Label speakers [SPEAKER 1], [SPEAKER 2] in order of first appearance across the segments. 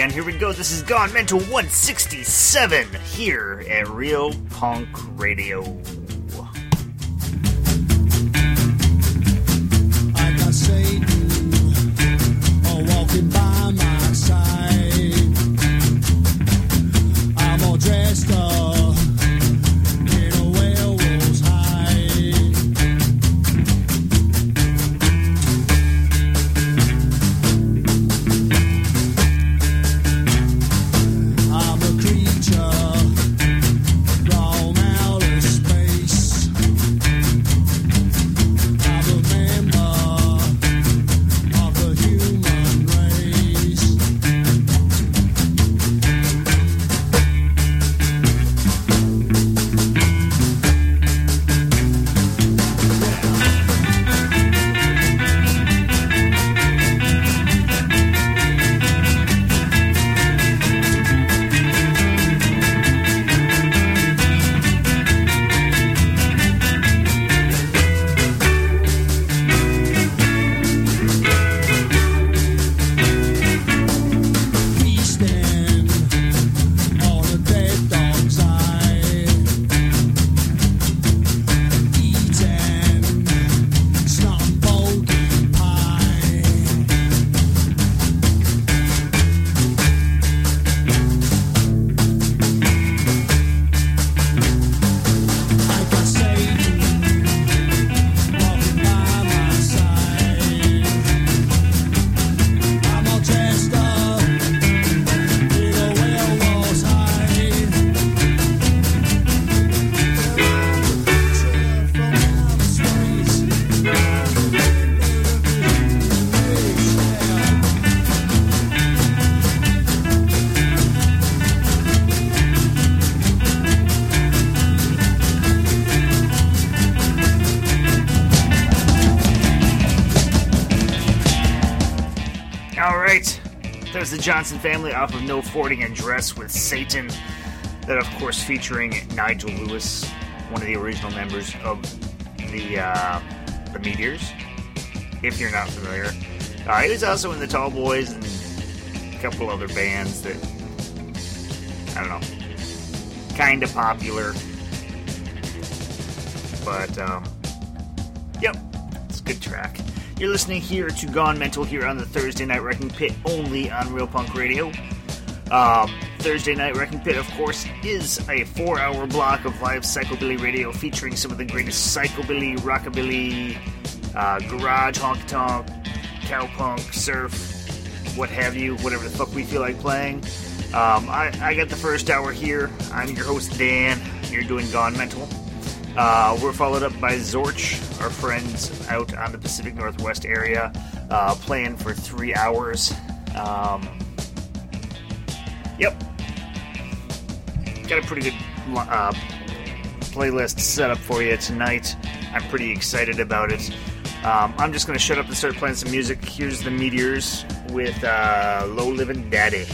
[SPEAKER 1] This is Gone Mental 167 here at Real Punk Radio. Johnson family off of No Fording Address with Satan. That, of course, featuring Nigel Lewis, one of the original members of the uh, the Meteors. If you're not familiar, uh, he was also in the Tall Boys and a couple other bands that I don't know, kind of popular. But um, You're listening here to Gone Mental here on the Thursday Night Wrecking Pit, only on Real Punk Radio. Um, Thursday Night Wrecking Pit, of course, is a four hour block of live psychobilly radio featuring some of the greatest psychobilly, rockabilly, uh, garage, honky tonk, cowpunk, surf, what have you, whatever the fuck we feel like playing. Um, I, I got the first hour here. I'm your host, Dan. You're doing Gone Mental. Uh, we're followed up by Zorch, our friends out on the Pacific Northwest area, uh, playing for three hours. Um, yep. Got a pretty good uh, playlist set up for you tonight. I'm pretty excited about it. Um, I'm just going to shut up and start playing some music. Here's the Meteors with uh, Low Living Daddy.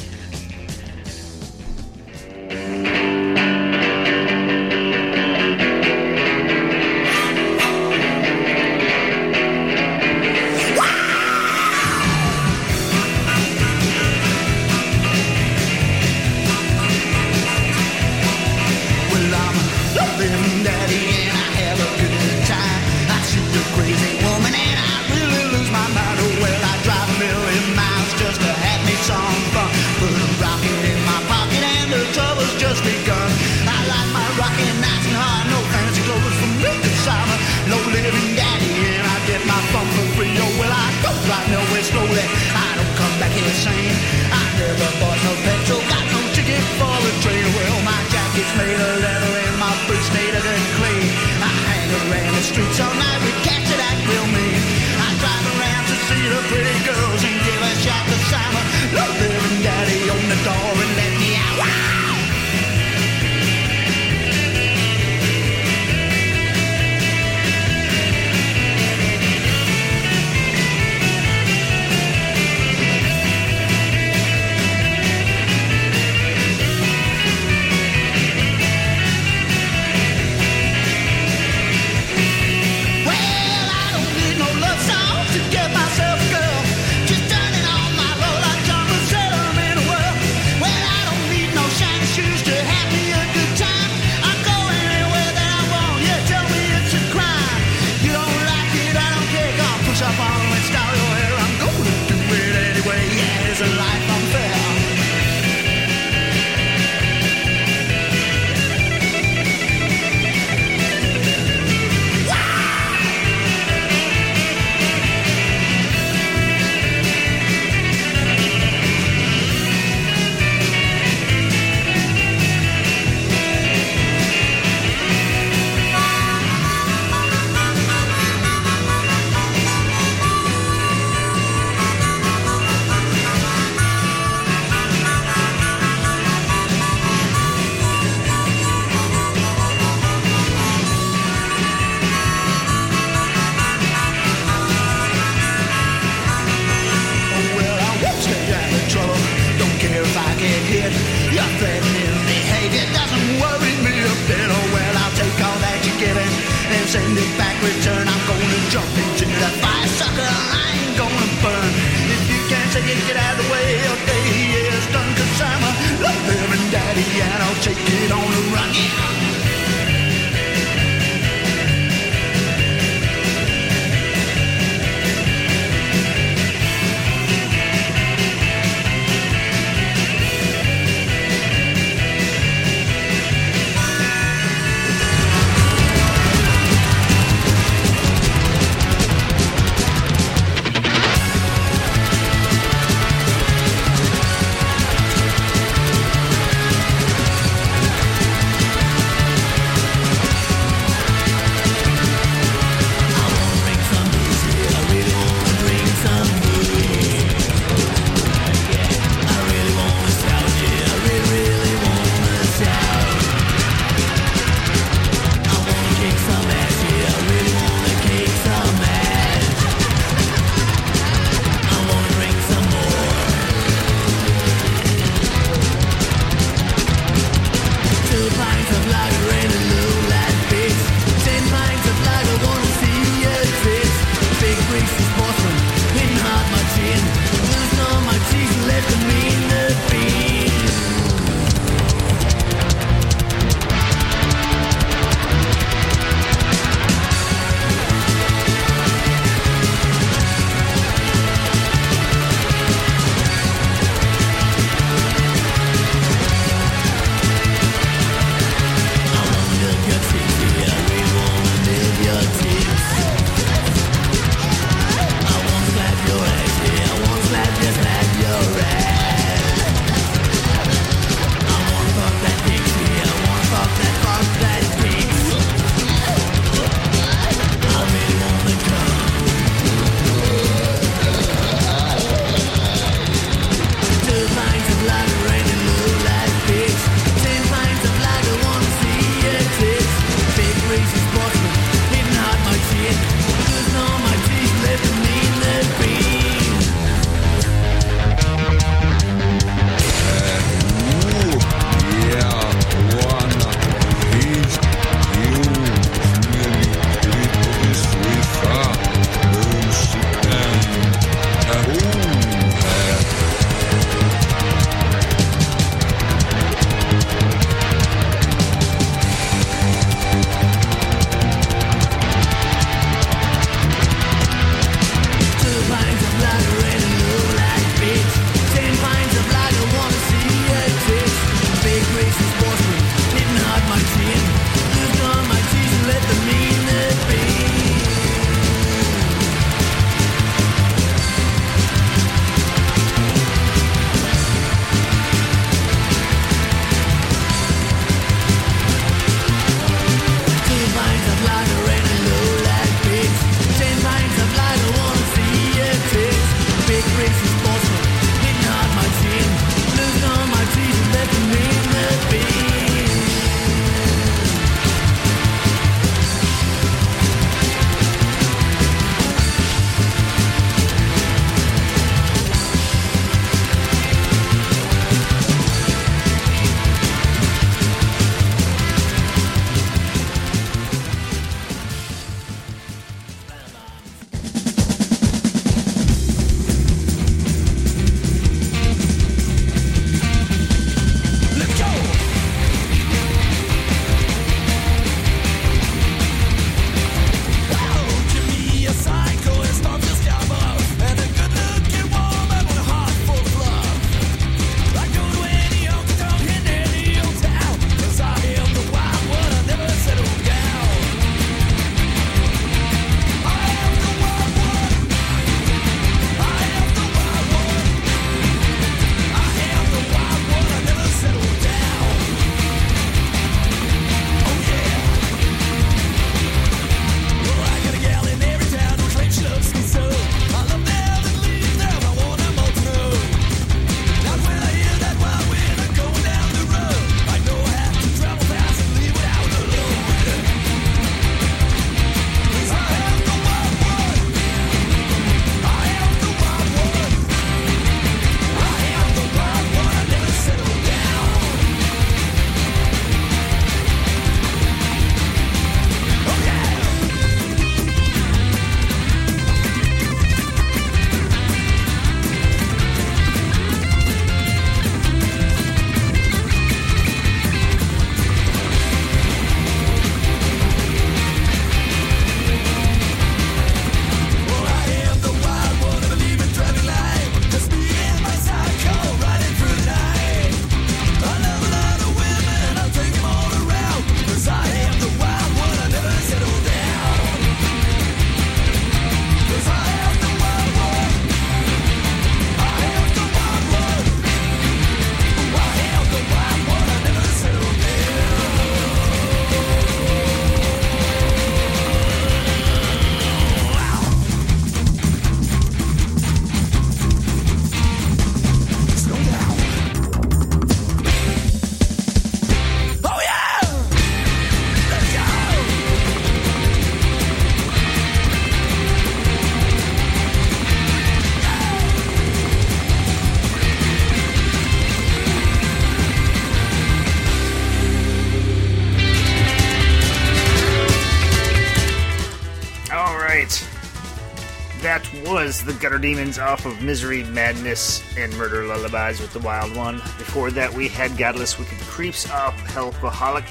[SPEAKER 2] The
[SPEAKER 1] Gutter Demons off of Misery, Madness, and Murder Lullabies with the Wild One. Before that, we had Godless Wicked Creeps off Helpaholic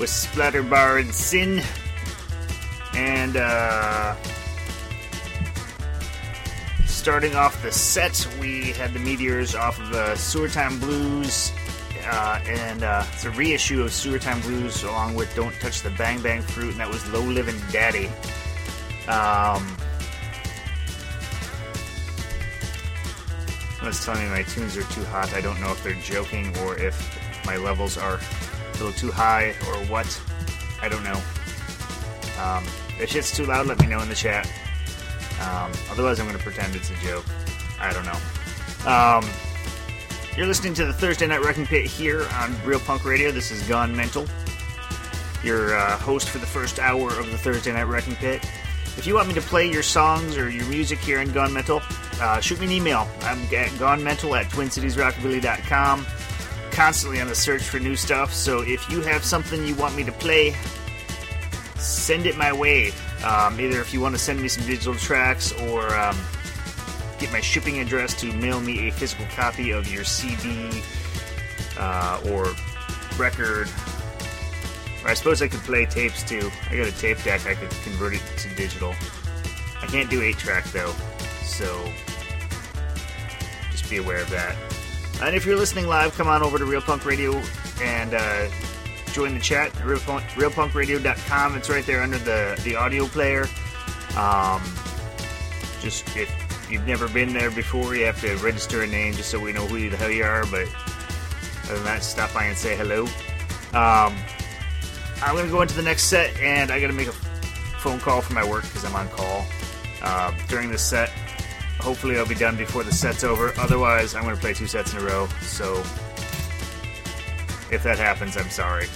[SPEAKER 1] with Splatterbar and Sin. And, uh. Starting off the set, we had the Meteors off of uh, Sewer Time Blues. Uh, and uh, it's a reissue of Sewer Time Blues along with Don't Touch the Bang Bang Fruit, and that was Low Living Daddy. Um, Someone's telling me my tunes are too hot. I don't know if they're joking or if my levels are a little too high or what. I don't know. Um, if shit's too loud, let me know in the chat. Um, otherwise, I'm going to pretend it's a joke. I don't know. Um, you're listening to the Thursday Night Wrecking Pit here on Real Punk Radio. This is Gone Mental, your uh, host for the first hour of the Thursday Night Wrecking Pit. If you want me to play your songs or your music here in Gone Mental, uh, shoot me an email. I'm at gonemental at twincitiesrockabilly.com. Constantly on the search for new stuff, so if you have something you want me to play, send it my way. Um, either if you want to send me some digital tracks or um, get my shipping address to mail me a physical copy of your CD uh, or record. Or I suppose I could play tapes too. I got a tape deck, I could convert it to digital. I can't do 8 track though, so just be aware of that. And if you're listening live, come on over to Real Punk Radio and uh, join the chat. Realpunk, realpunkradio.com. It's right there under the the audio player. Um, just if you've never been there before, you have to register a name just so we know who the hell you are. But other than that, stop by and say hello. Um, I'm gonna go into the next set, and I gotta make a phone call for my work because I'm on call uh, during this set. Hopefully, I'll be done before the set's over. Otherwise, I'm gonna play two sets in a row. So if that happens, I'm sorry.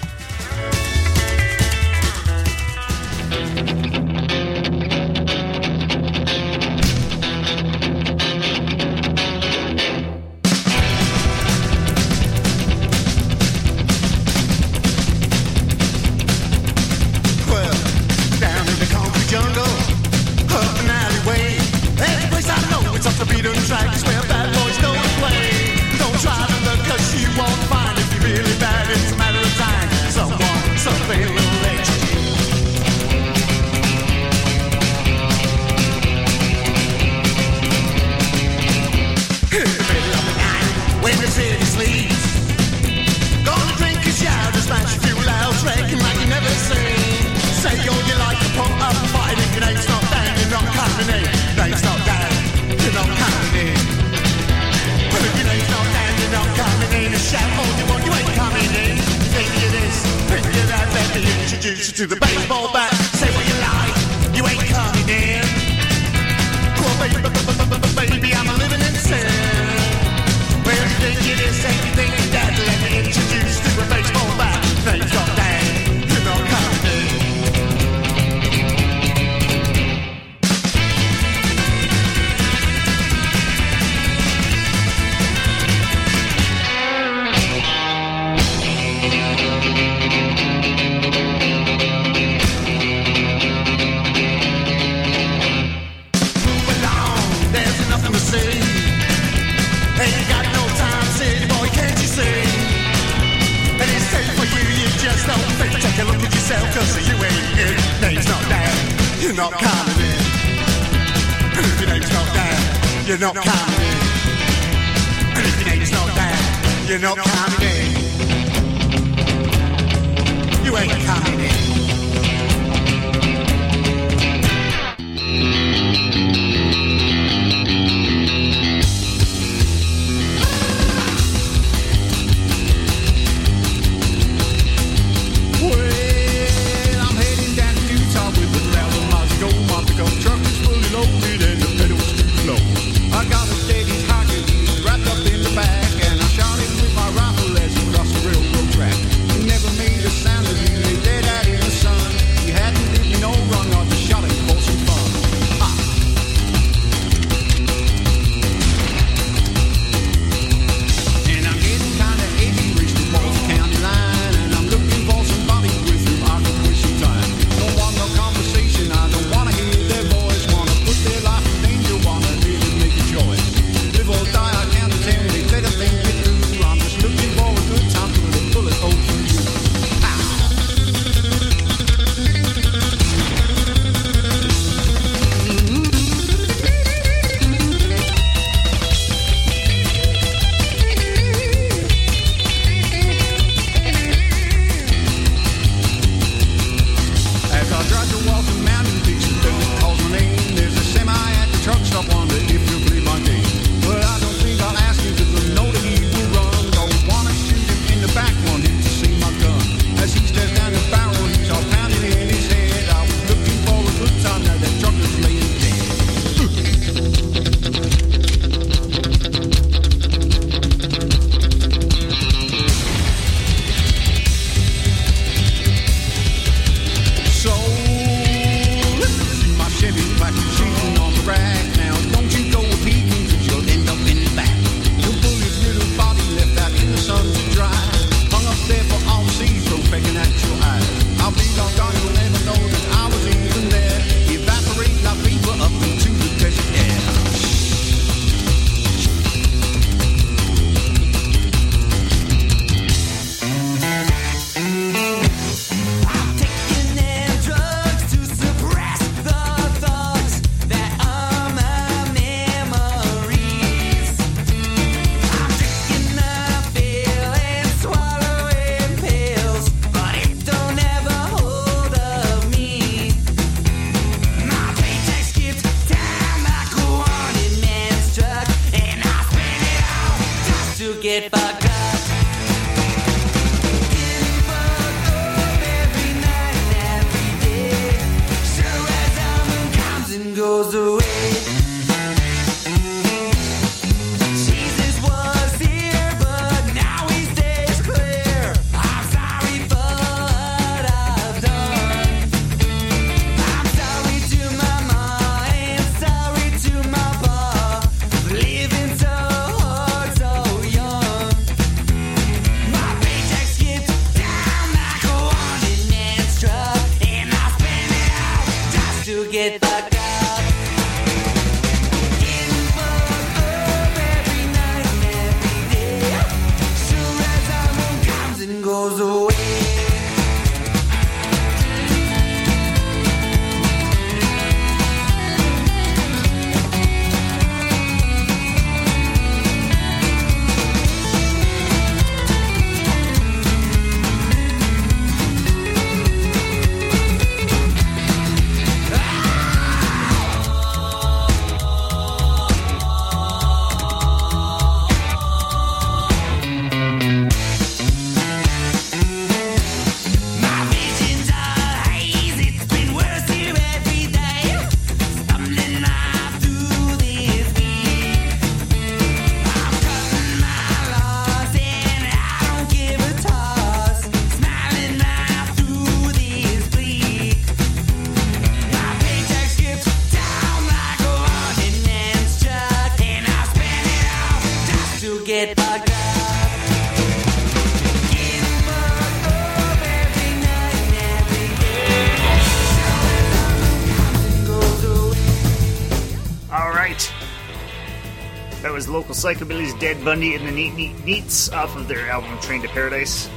[SPEAKER 1] Local psychobillies Dead Bundy and the Neat Neat Neats off of their album Train to Paradise.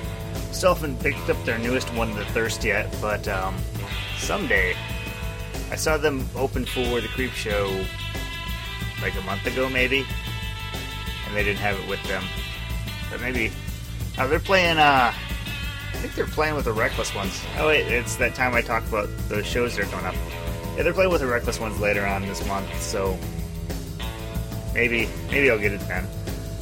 [SPEAKER 1] Still haven't picked up their newest one, The Thirst, yet, but um, someday. I saw them open for the Creep Show like a month ago, maybe, and they didn't have it with them. But maybe. Oh, they're playing, uh, I think they're playing with the Reckless ones. Oh, wait, it's that time I talked about those shows they're coming up. Yeah, they're playing with the Reckless ones later on this month, so maybe maybe I'll get it then.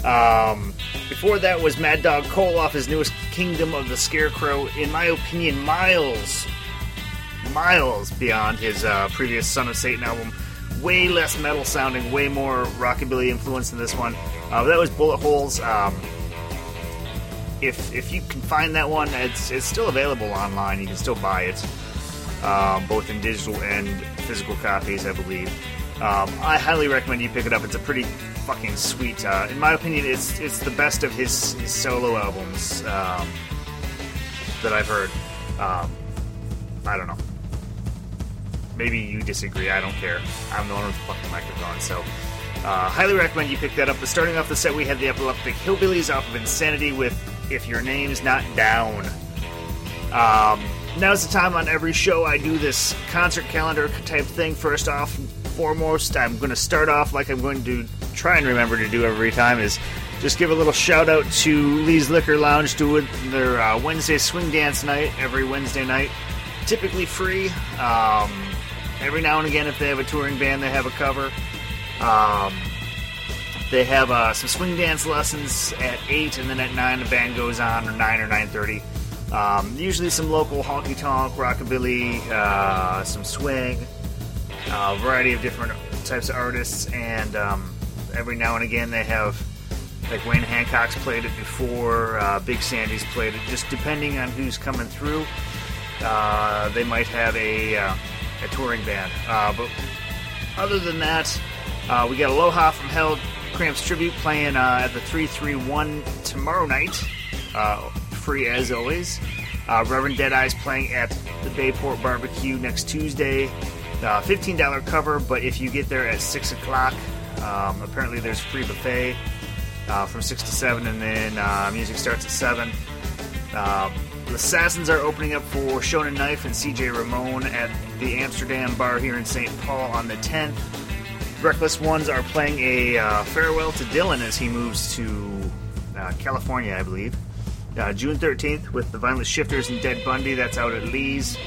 [SPEAKER 1] Um, before that was Mad Dog Cole off his newest Kingdom of the Scarecrow. In my opinion, miles, miles beyond his uh, previous Son of Satan album. Way less metal sounding, way more rockabilly influence than this one. Uh, that was Bullet Holes. Um, if if you can find that one, it's it's still available online. You can still buy it, um, both in digital and physical copies, I believe. Um, I highly recommend you pick it up. It's a pretty fucking sweet. Uh, in my opinion, it's it's the best of his, his solo albums um, that I've heard. Um, I don't know. Maybe you disagree. I don't care. I'm the one with the fucking microphone, so. Uh, highly recommend you pick that up. But starting off the set, we had the Epileptic Hillbillies off of Insanity with If Your Name's Not Down. Um, now's the time on every show I do this concert calendar type thing. First off, foremost, I'm going to start off like I'm going to try and remember to do every time is just give a little shout out to Lee's Liquor Lounge doing their uh, Wednesday swing dance night every Wednesday night. Typically free. Um, every now and again, if they have a touring band, they have a cover. Um, they have uh, some swing dance lessons at eight, and then at nine the band goes on, or nine or nine thirty. Um, usually some local honky tonk, rockabilly, uh, some swing, a variety of different types of artists, and um, every now and again they have like Wayne Hancock's played it before, uh, Big Sandy's played it. Just depending on who's coming through, uh, they might have a uh, a touring band. Uh, but other than that, uh, we got Aloha from Hell Cramps Tribute playing uh, at the 331 tomorrow night. Free as always. Reverend Deadeye's playing at the Bayport Barbecue next Tuesday. Uh, $15 cover, but if you get there at 6 o'clock, um, apparently there's free buffet uh, from 6 to 7, and then uh, music starts at 7. Um, the Assassins are opening up for Shonen Knife and CJ Ramone at the Amsterdam bar here in St. Paul on the 10th. Reckless Ones are playing a uh, farewell to Dylan as he moves to uh, California, I believe. Uh, June 13th with the Violent Shifters and Dead Bundy. That's out at Lee's.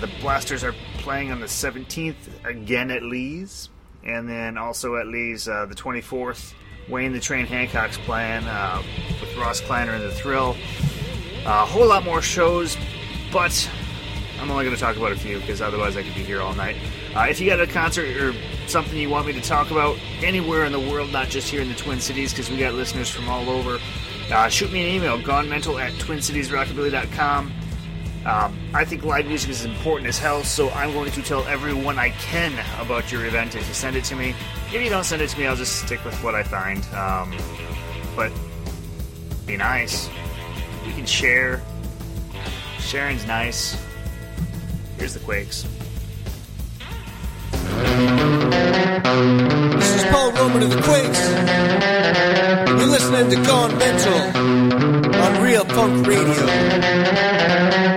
[SPEAKER 1] The Blasters are playing on the 17th again at Lee's. And then also at Lee's uh, the 24th. Wayne the Train Hancock's playing uh, with Ross Kleiner and the Thrill. A whole lot more shows, but I'm only going to talk about a few because otherwise I could be here all night. Uh, if you got a concert or something you want me to talk about anywhere in the world, not just here in the Twin Cities, because we got listeners from all over, uh, shoot me an email, gonemental at twincitiesrockabilly.com. Um, I think live music is important as hell, so I'm going to tell everyone I can about your event if you send it to me. If you don't send it to me, I'll just stick with what I find. Um, but be nice. We can share. Sharing's nice. Here's the Quakes.
[SPEAKER 3] This is Paul Roman of the Quakes. You're listening to Gone Mental on Real Punk Radio.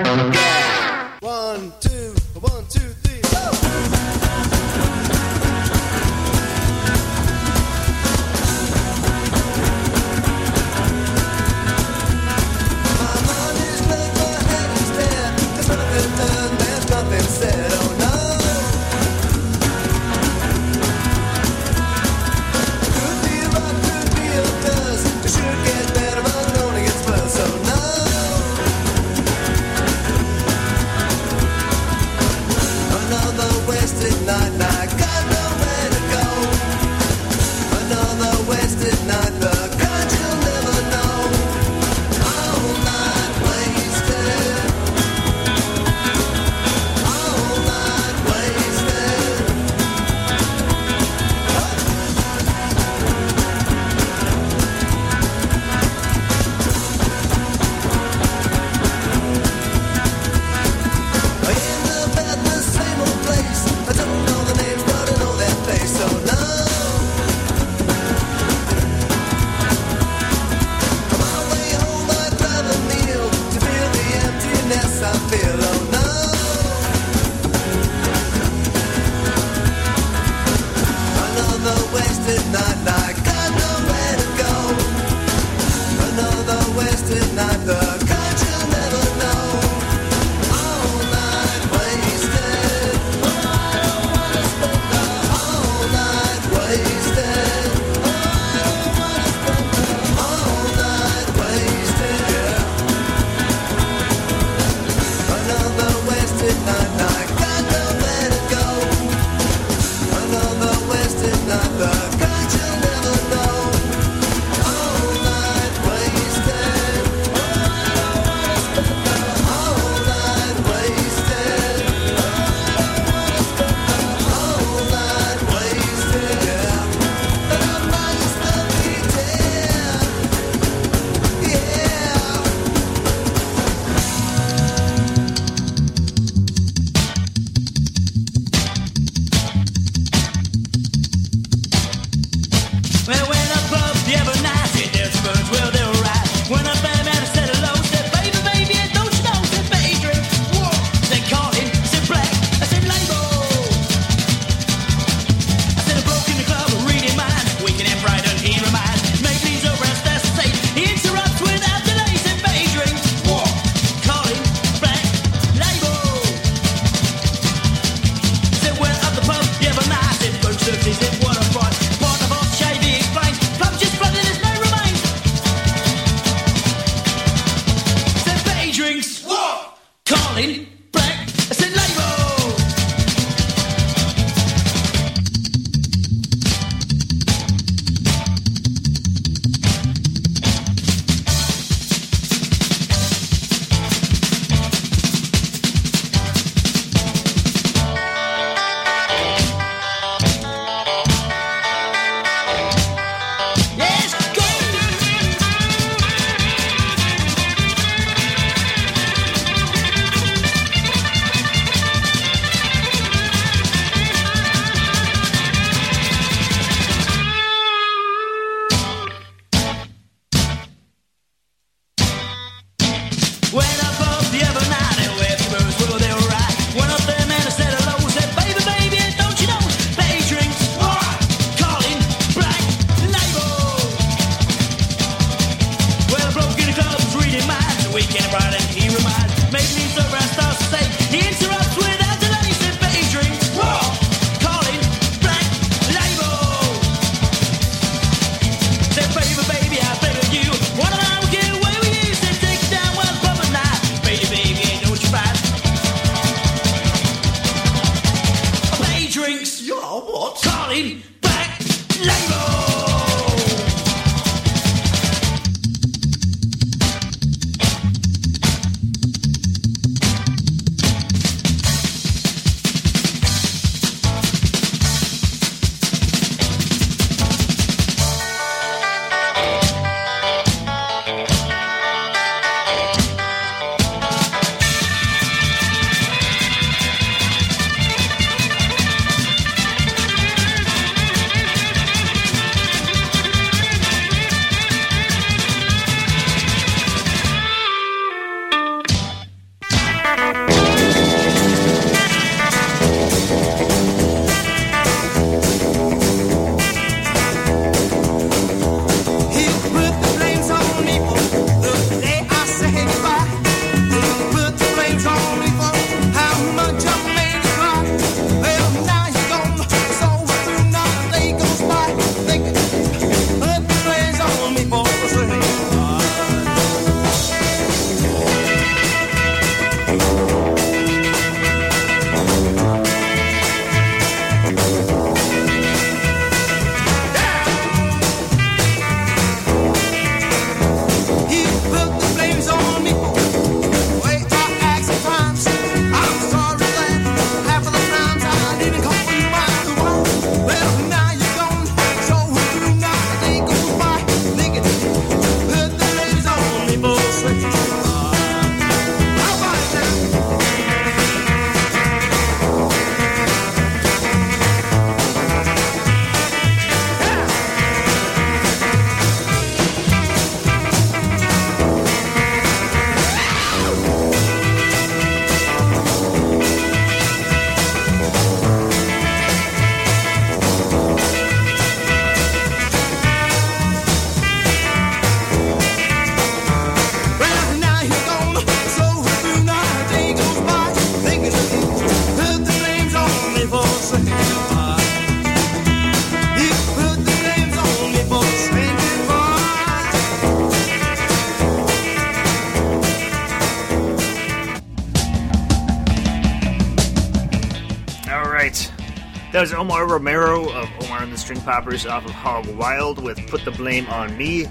[SPEAKER 1] That was Omar Romero of Omar and the String Poppers off of Hog Wild with Put the Blame on Me.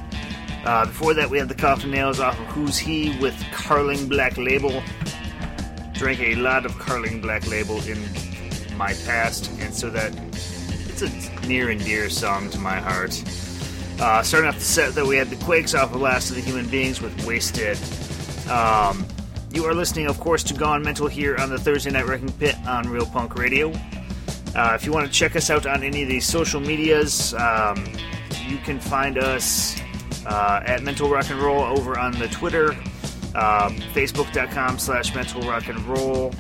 [SPEAKER 1] Uh, before that, we had the Coffin Nails off of Who's He with Carling Black Label. Drank a lot of Carling Black Label in my past, and so that it's a near and dear song to my heart. Uh, starting off the set, though, we had the Quakes off of Last of the Human Beings with Wasted. Um, you are listening, of course, to Gone Mental here on the Thursday Night Wrecking Pit on Real Punk Radio. Uh, if you want to check us out on any of these social medias, um, you can find us uh, at Mental Rock and Roll over on the Twitter, uh, Facebook.com slash Mental Rock and Roll.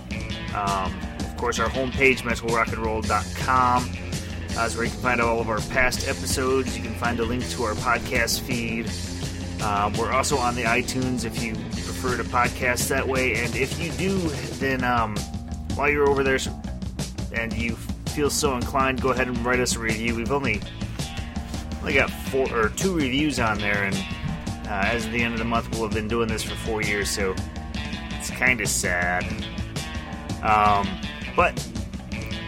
[SPEAKER 1] Um, of course, our homepage, mentalrockandroll.com, uh, is where you can find all of our past episodes. You can find a link to our podcast feed. Um, we're also on the iTunes if you prefer to podcast that way. And if you do, then um, while you're over there and you feel so inclined, go ahead and write us a review. We've only only got four or two reviews on there, and uh, as of the end of the month, we'll have been doing this for four years, so it's kind of sad. Um, but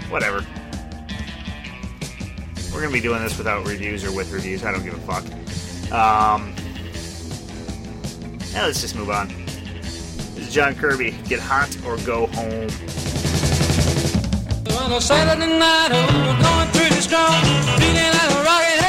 [SPEAKER 1] whatever. We're gonna be doing this without reviews or with reviews. I don't give a fuck. Um, now let's just move on. This is John Kirby. Get hot or go home.
[SPEAKER 4] On a Saturday night, oh, we're going pretty strong. Feeling like a rocket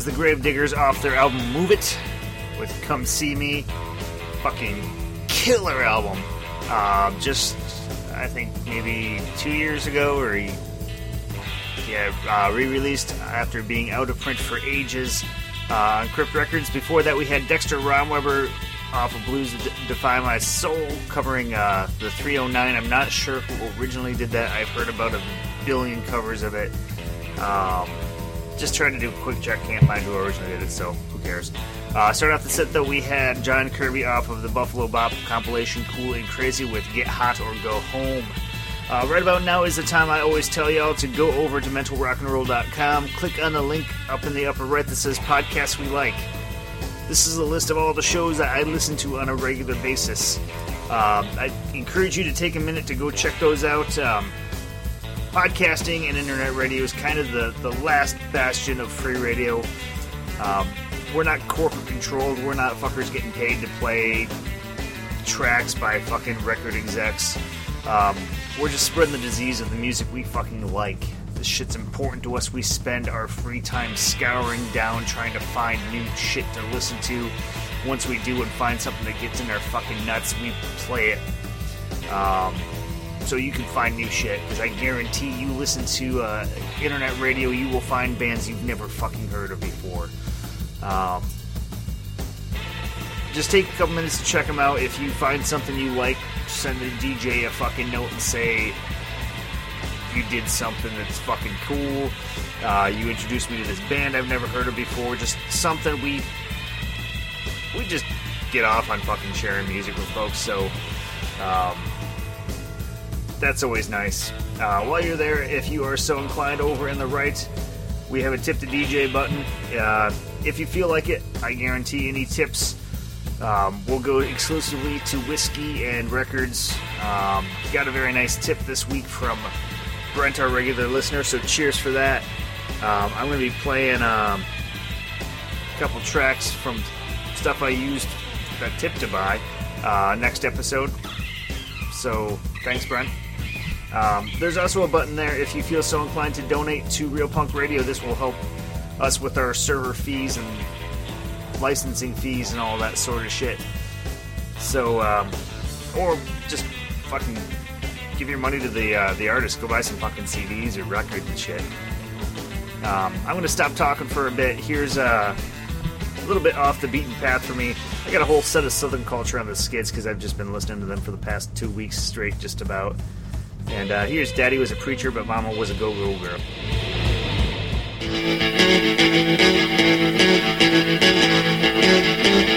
[SPEAKER 1] was the Gravediggers off their album Move It with Come See Me. Fucking killer album. Uh, just, I think, maybe two years ago, or yeah, uh, re released after being out of print for ages uh, on Crypt Records. Before that, we had Dexter Romweber off of Blues Defy My Soul covering uh, the 309. I'm not sure who originally did that. I've heard about a billion covers of it. Um, just trying to do a quick check, can't find who originally did it, so who cares. Uh, starting off the set, though, we had John Kirby off of the Buffalo Bop compilation Cool and Crazy with Get Hot or Go Home. Uh, right about now is the time I always tell y'all to go over to mentalrockandroll.com, click on the link up in the upper right that says Podcasts We Like. This is a list of all the shows that I listen to on a regular basis. Um, I encourage you to take a minute to go check those out. Um, podcasting and internet radio is kind of the, the last bastion of free radio. Um, we're not corporate controlled. We're not fuckers getting paid to play tracks by fucking record execs. Um, we're just spreading the disease of the music we fucking like. This shit's important to us. We spend our free time scouring down trying to find new shit to listen to. Once we do and find something that gets in our fucking nuts, we play it. Um, so you can find new shit because I guarantee you listen to uh, internet radio, you will find bands you've never fucking heard of before. Um, just take a couple minutes to check them out. If you find something you like, send the DJ a fucking note and say you did something that's fucking cool. Uh, you introduced me to this band I've never heard of before. Just something we we just get off on fucking sharing music with folks. So um, that's always nice. Uh, while you're there, if you are so inclined, over in the right, we have a tip the DJ button. Uh, if you feel like it, I guarantee any tips um, will go exclusively to whiskey and records. Um, got a very nice tip this week from Brent, our regular listener, so cheers for that. Um, I'm going to be playing um, a couple tracks from stuff I used that tip to buy uh, next episode. So thanks, Brent. Um, there's also a button there if you feel so inclined to donate to Real Punk Radio. This will help us with our server fees and licensing fees and all that sort of shit. So, um, or just fucking give your money to the uh, the artist. Go buy some fucking CDs or records and shit. Um, I'm gonna stop talking for a bit. Here's uh, a little bit off the beaten path for me. I got a whole set of Southern culture on the skids because I've just been listening to them for the past two weeks straight, just about. And uh, here's Daddy was a preacher, but Mama was a go go girl.
[SPEAKER 5] Daddy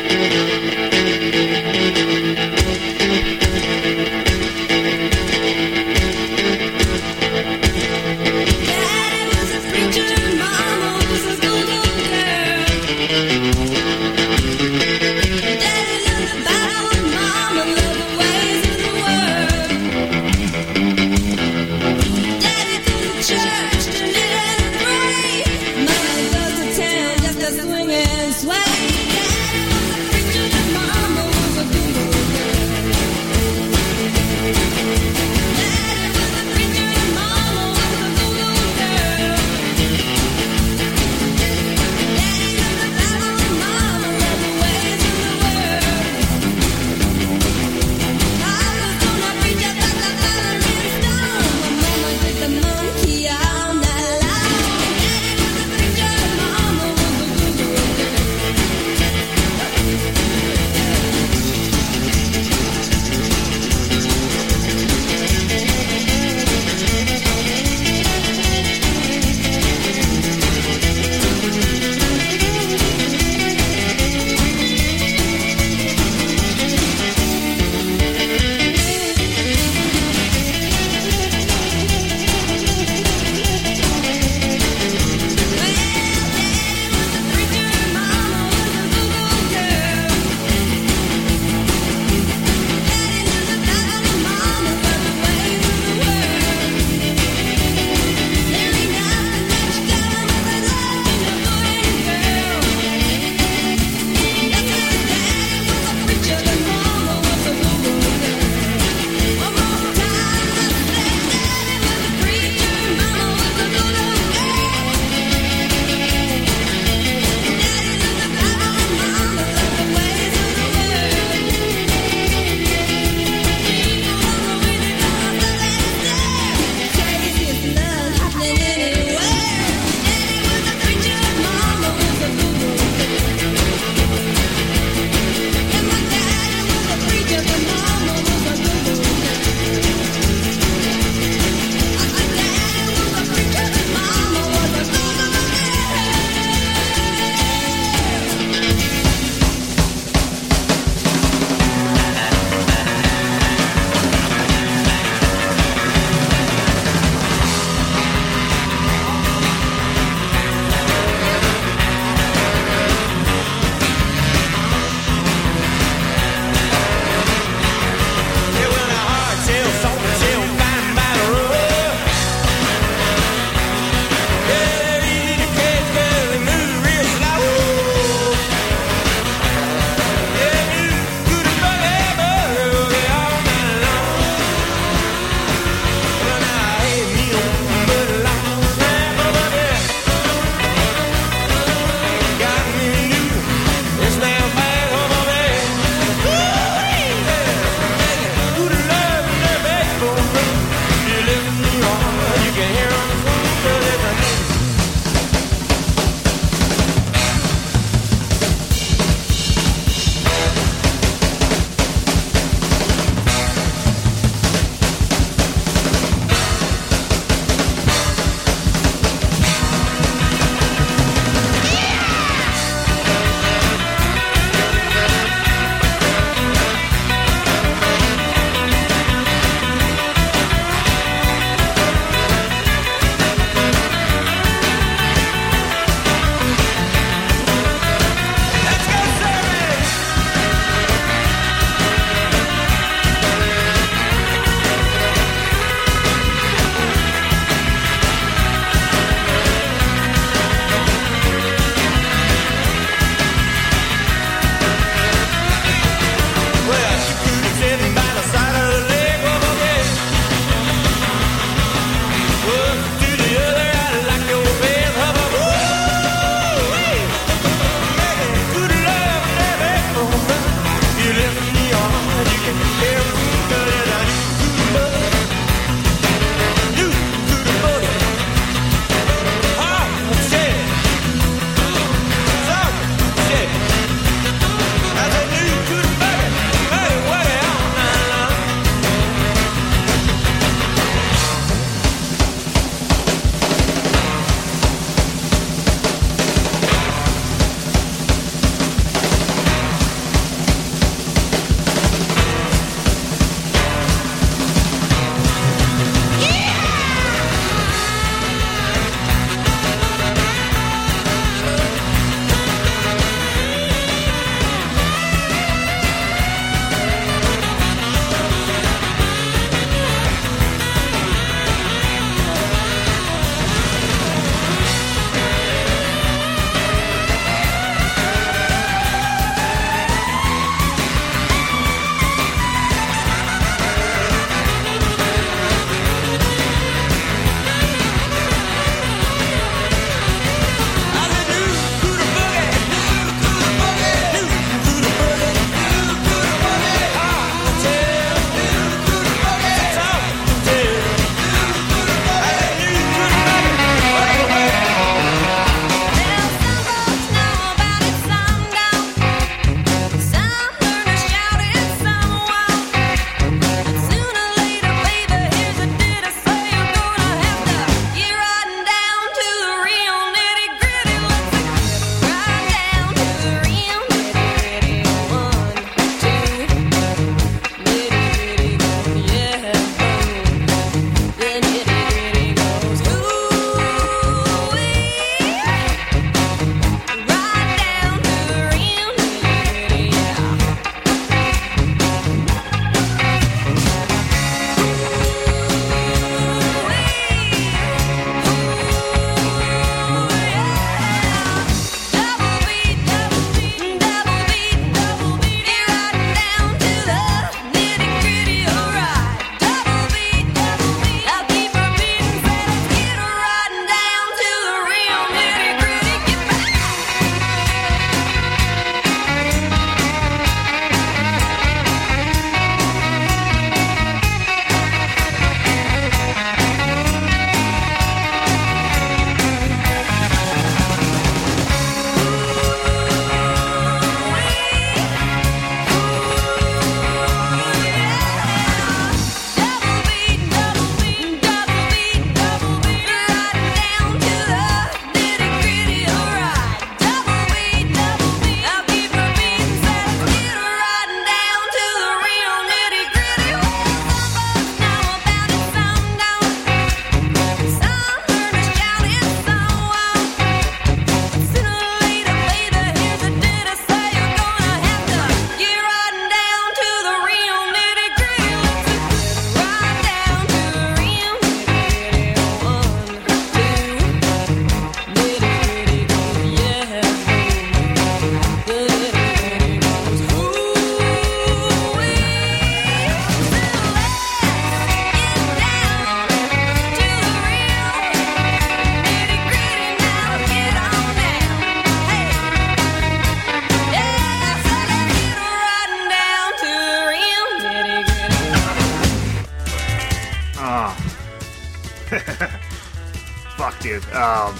[SPEAKER 1] Um,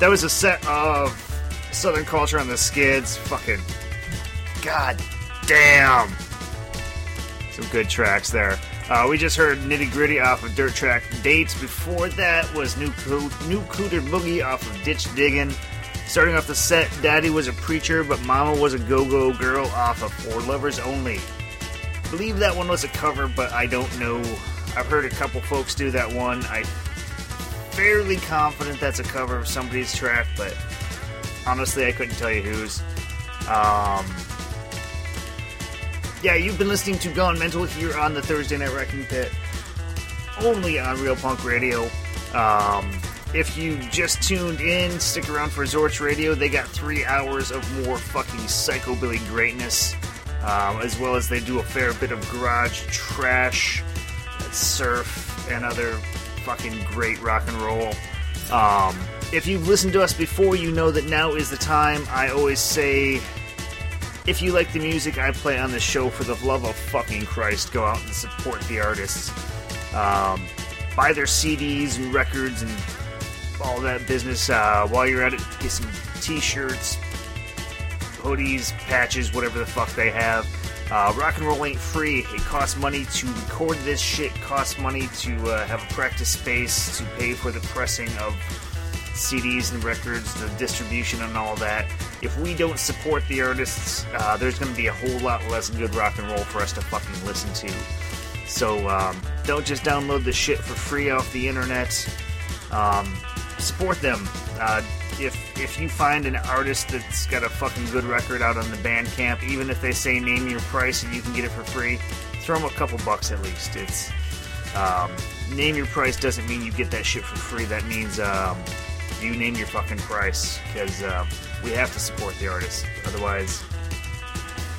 [SPEAKER 1] that was a set of Southern Culture on the Skids. Fucking god damn. Some good tracks there. Uh, we just heard Nitty Gritty off of Dirt Track Dates. Before that was New, New Cooter Boogie off of Ditch Diggin'. Starting off the set, Daddy was a preacher, but Mama was a go go girl off of For Lovers Only. I believe that one was a cover, but I don't know. I've heard a couple folks do that one. I'm fairly confident that's a cover of somebody's track, but honestly, I couldn't tell you whose. Um, yeah, you've been listening to Gone Mental here on the Thursday Night Wrecking Pit, only on Real Punk Radio. Um, if you just tuned in, stick around for Zorch Radio. They got three hours of more fucking psychobilly greatness, um, as well as they do a fair bit of garage trash, surf, and other fucking great rock and roll. Um, if you've listened to us before, you know that now is the time. I always say if you like the music I play on the show, for the love of fucking Christ, go out and support the artists. Um, buy their CDs and records and all that business. Uh, while you're at it, get some t-shirts, hoodies, patches, whatever the fuck they have. Uh, rock and roll ain't free. It costs money to record this shit. Costs money to uh, have a practice space, to pay for the pressing of CDs and records, the distribution and all that. If we don't support the artists, uh, there's going to be a whole lot less good rock and roll for us to fucking listen to. So um, don't just download the shit for free off the internet. Um, support them. If if you find an artist that's got a fucking good record out on the Bandcamp, even if they say name your price and you can get it for free, throw them a couple bucks at least. It's um, name your price doesn't mean you get that shit for free. That means um, you name your fucking price because uh, we have to support the artist. Otherwise,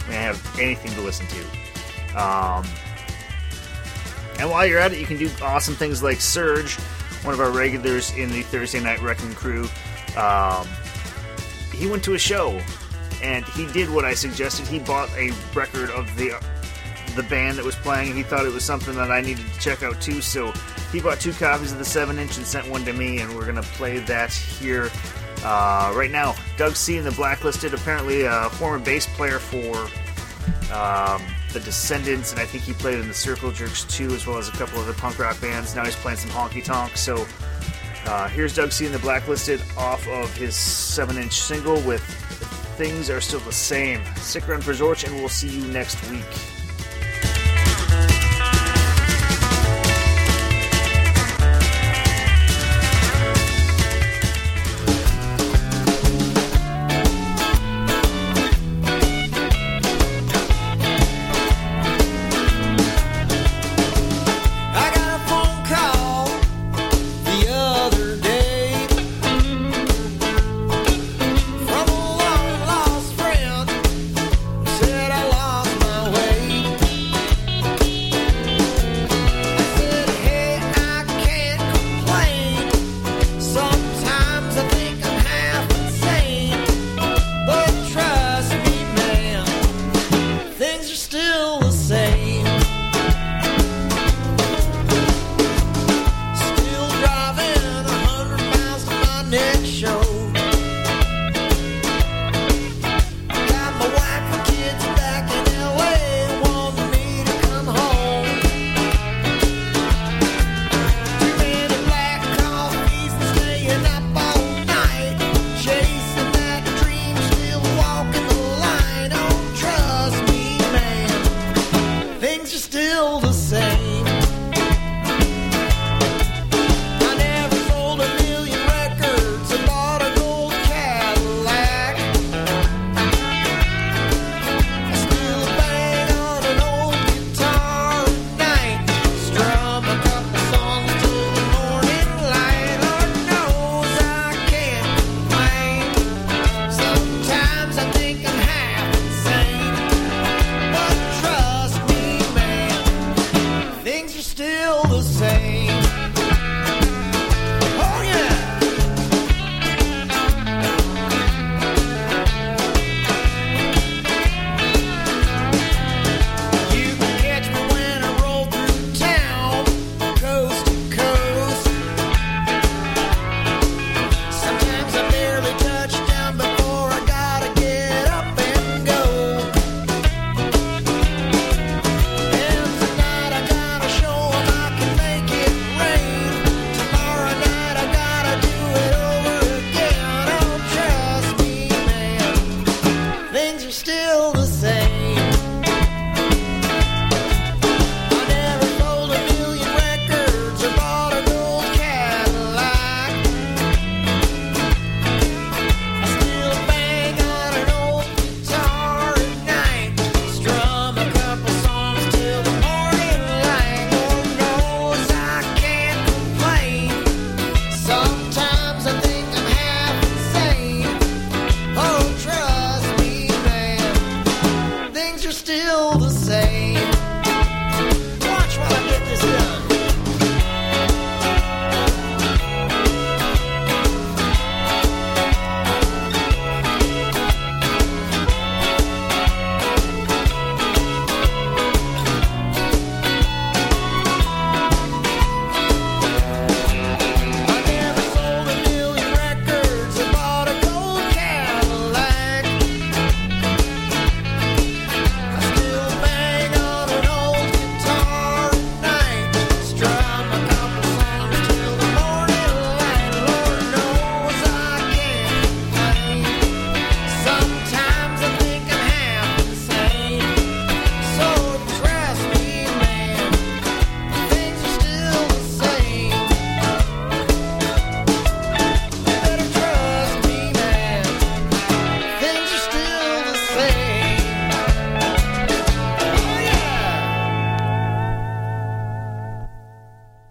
[SPEAKER 1] we don't have anything to listen to. Um, and while you're at it, you can do awesome things like Surge, one of our regulars in the Thursday Night Wrecking crew. Um, he went to a show and he did what I suggested. He bought a record of the the band that was playing. He thought it was something that I needed to check out too, so he bought two copies of the seven inch and sent one to me, and we're gonna play that here uh, right now. Doug C. in the Blacklisted, apparently a former bass player for um, the Descendents, and I think he played in the Circle Jerks too, as well as a couple other punk rock bands. Now he's playing some honky tonk. So uh, here's Doug C. the Blacklisted off of his seven inch single with Things Are Still the Same. Stick around for Zorch, and we'll see you next week.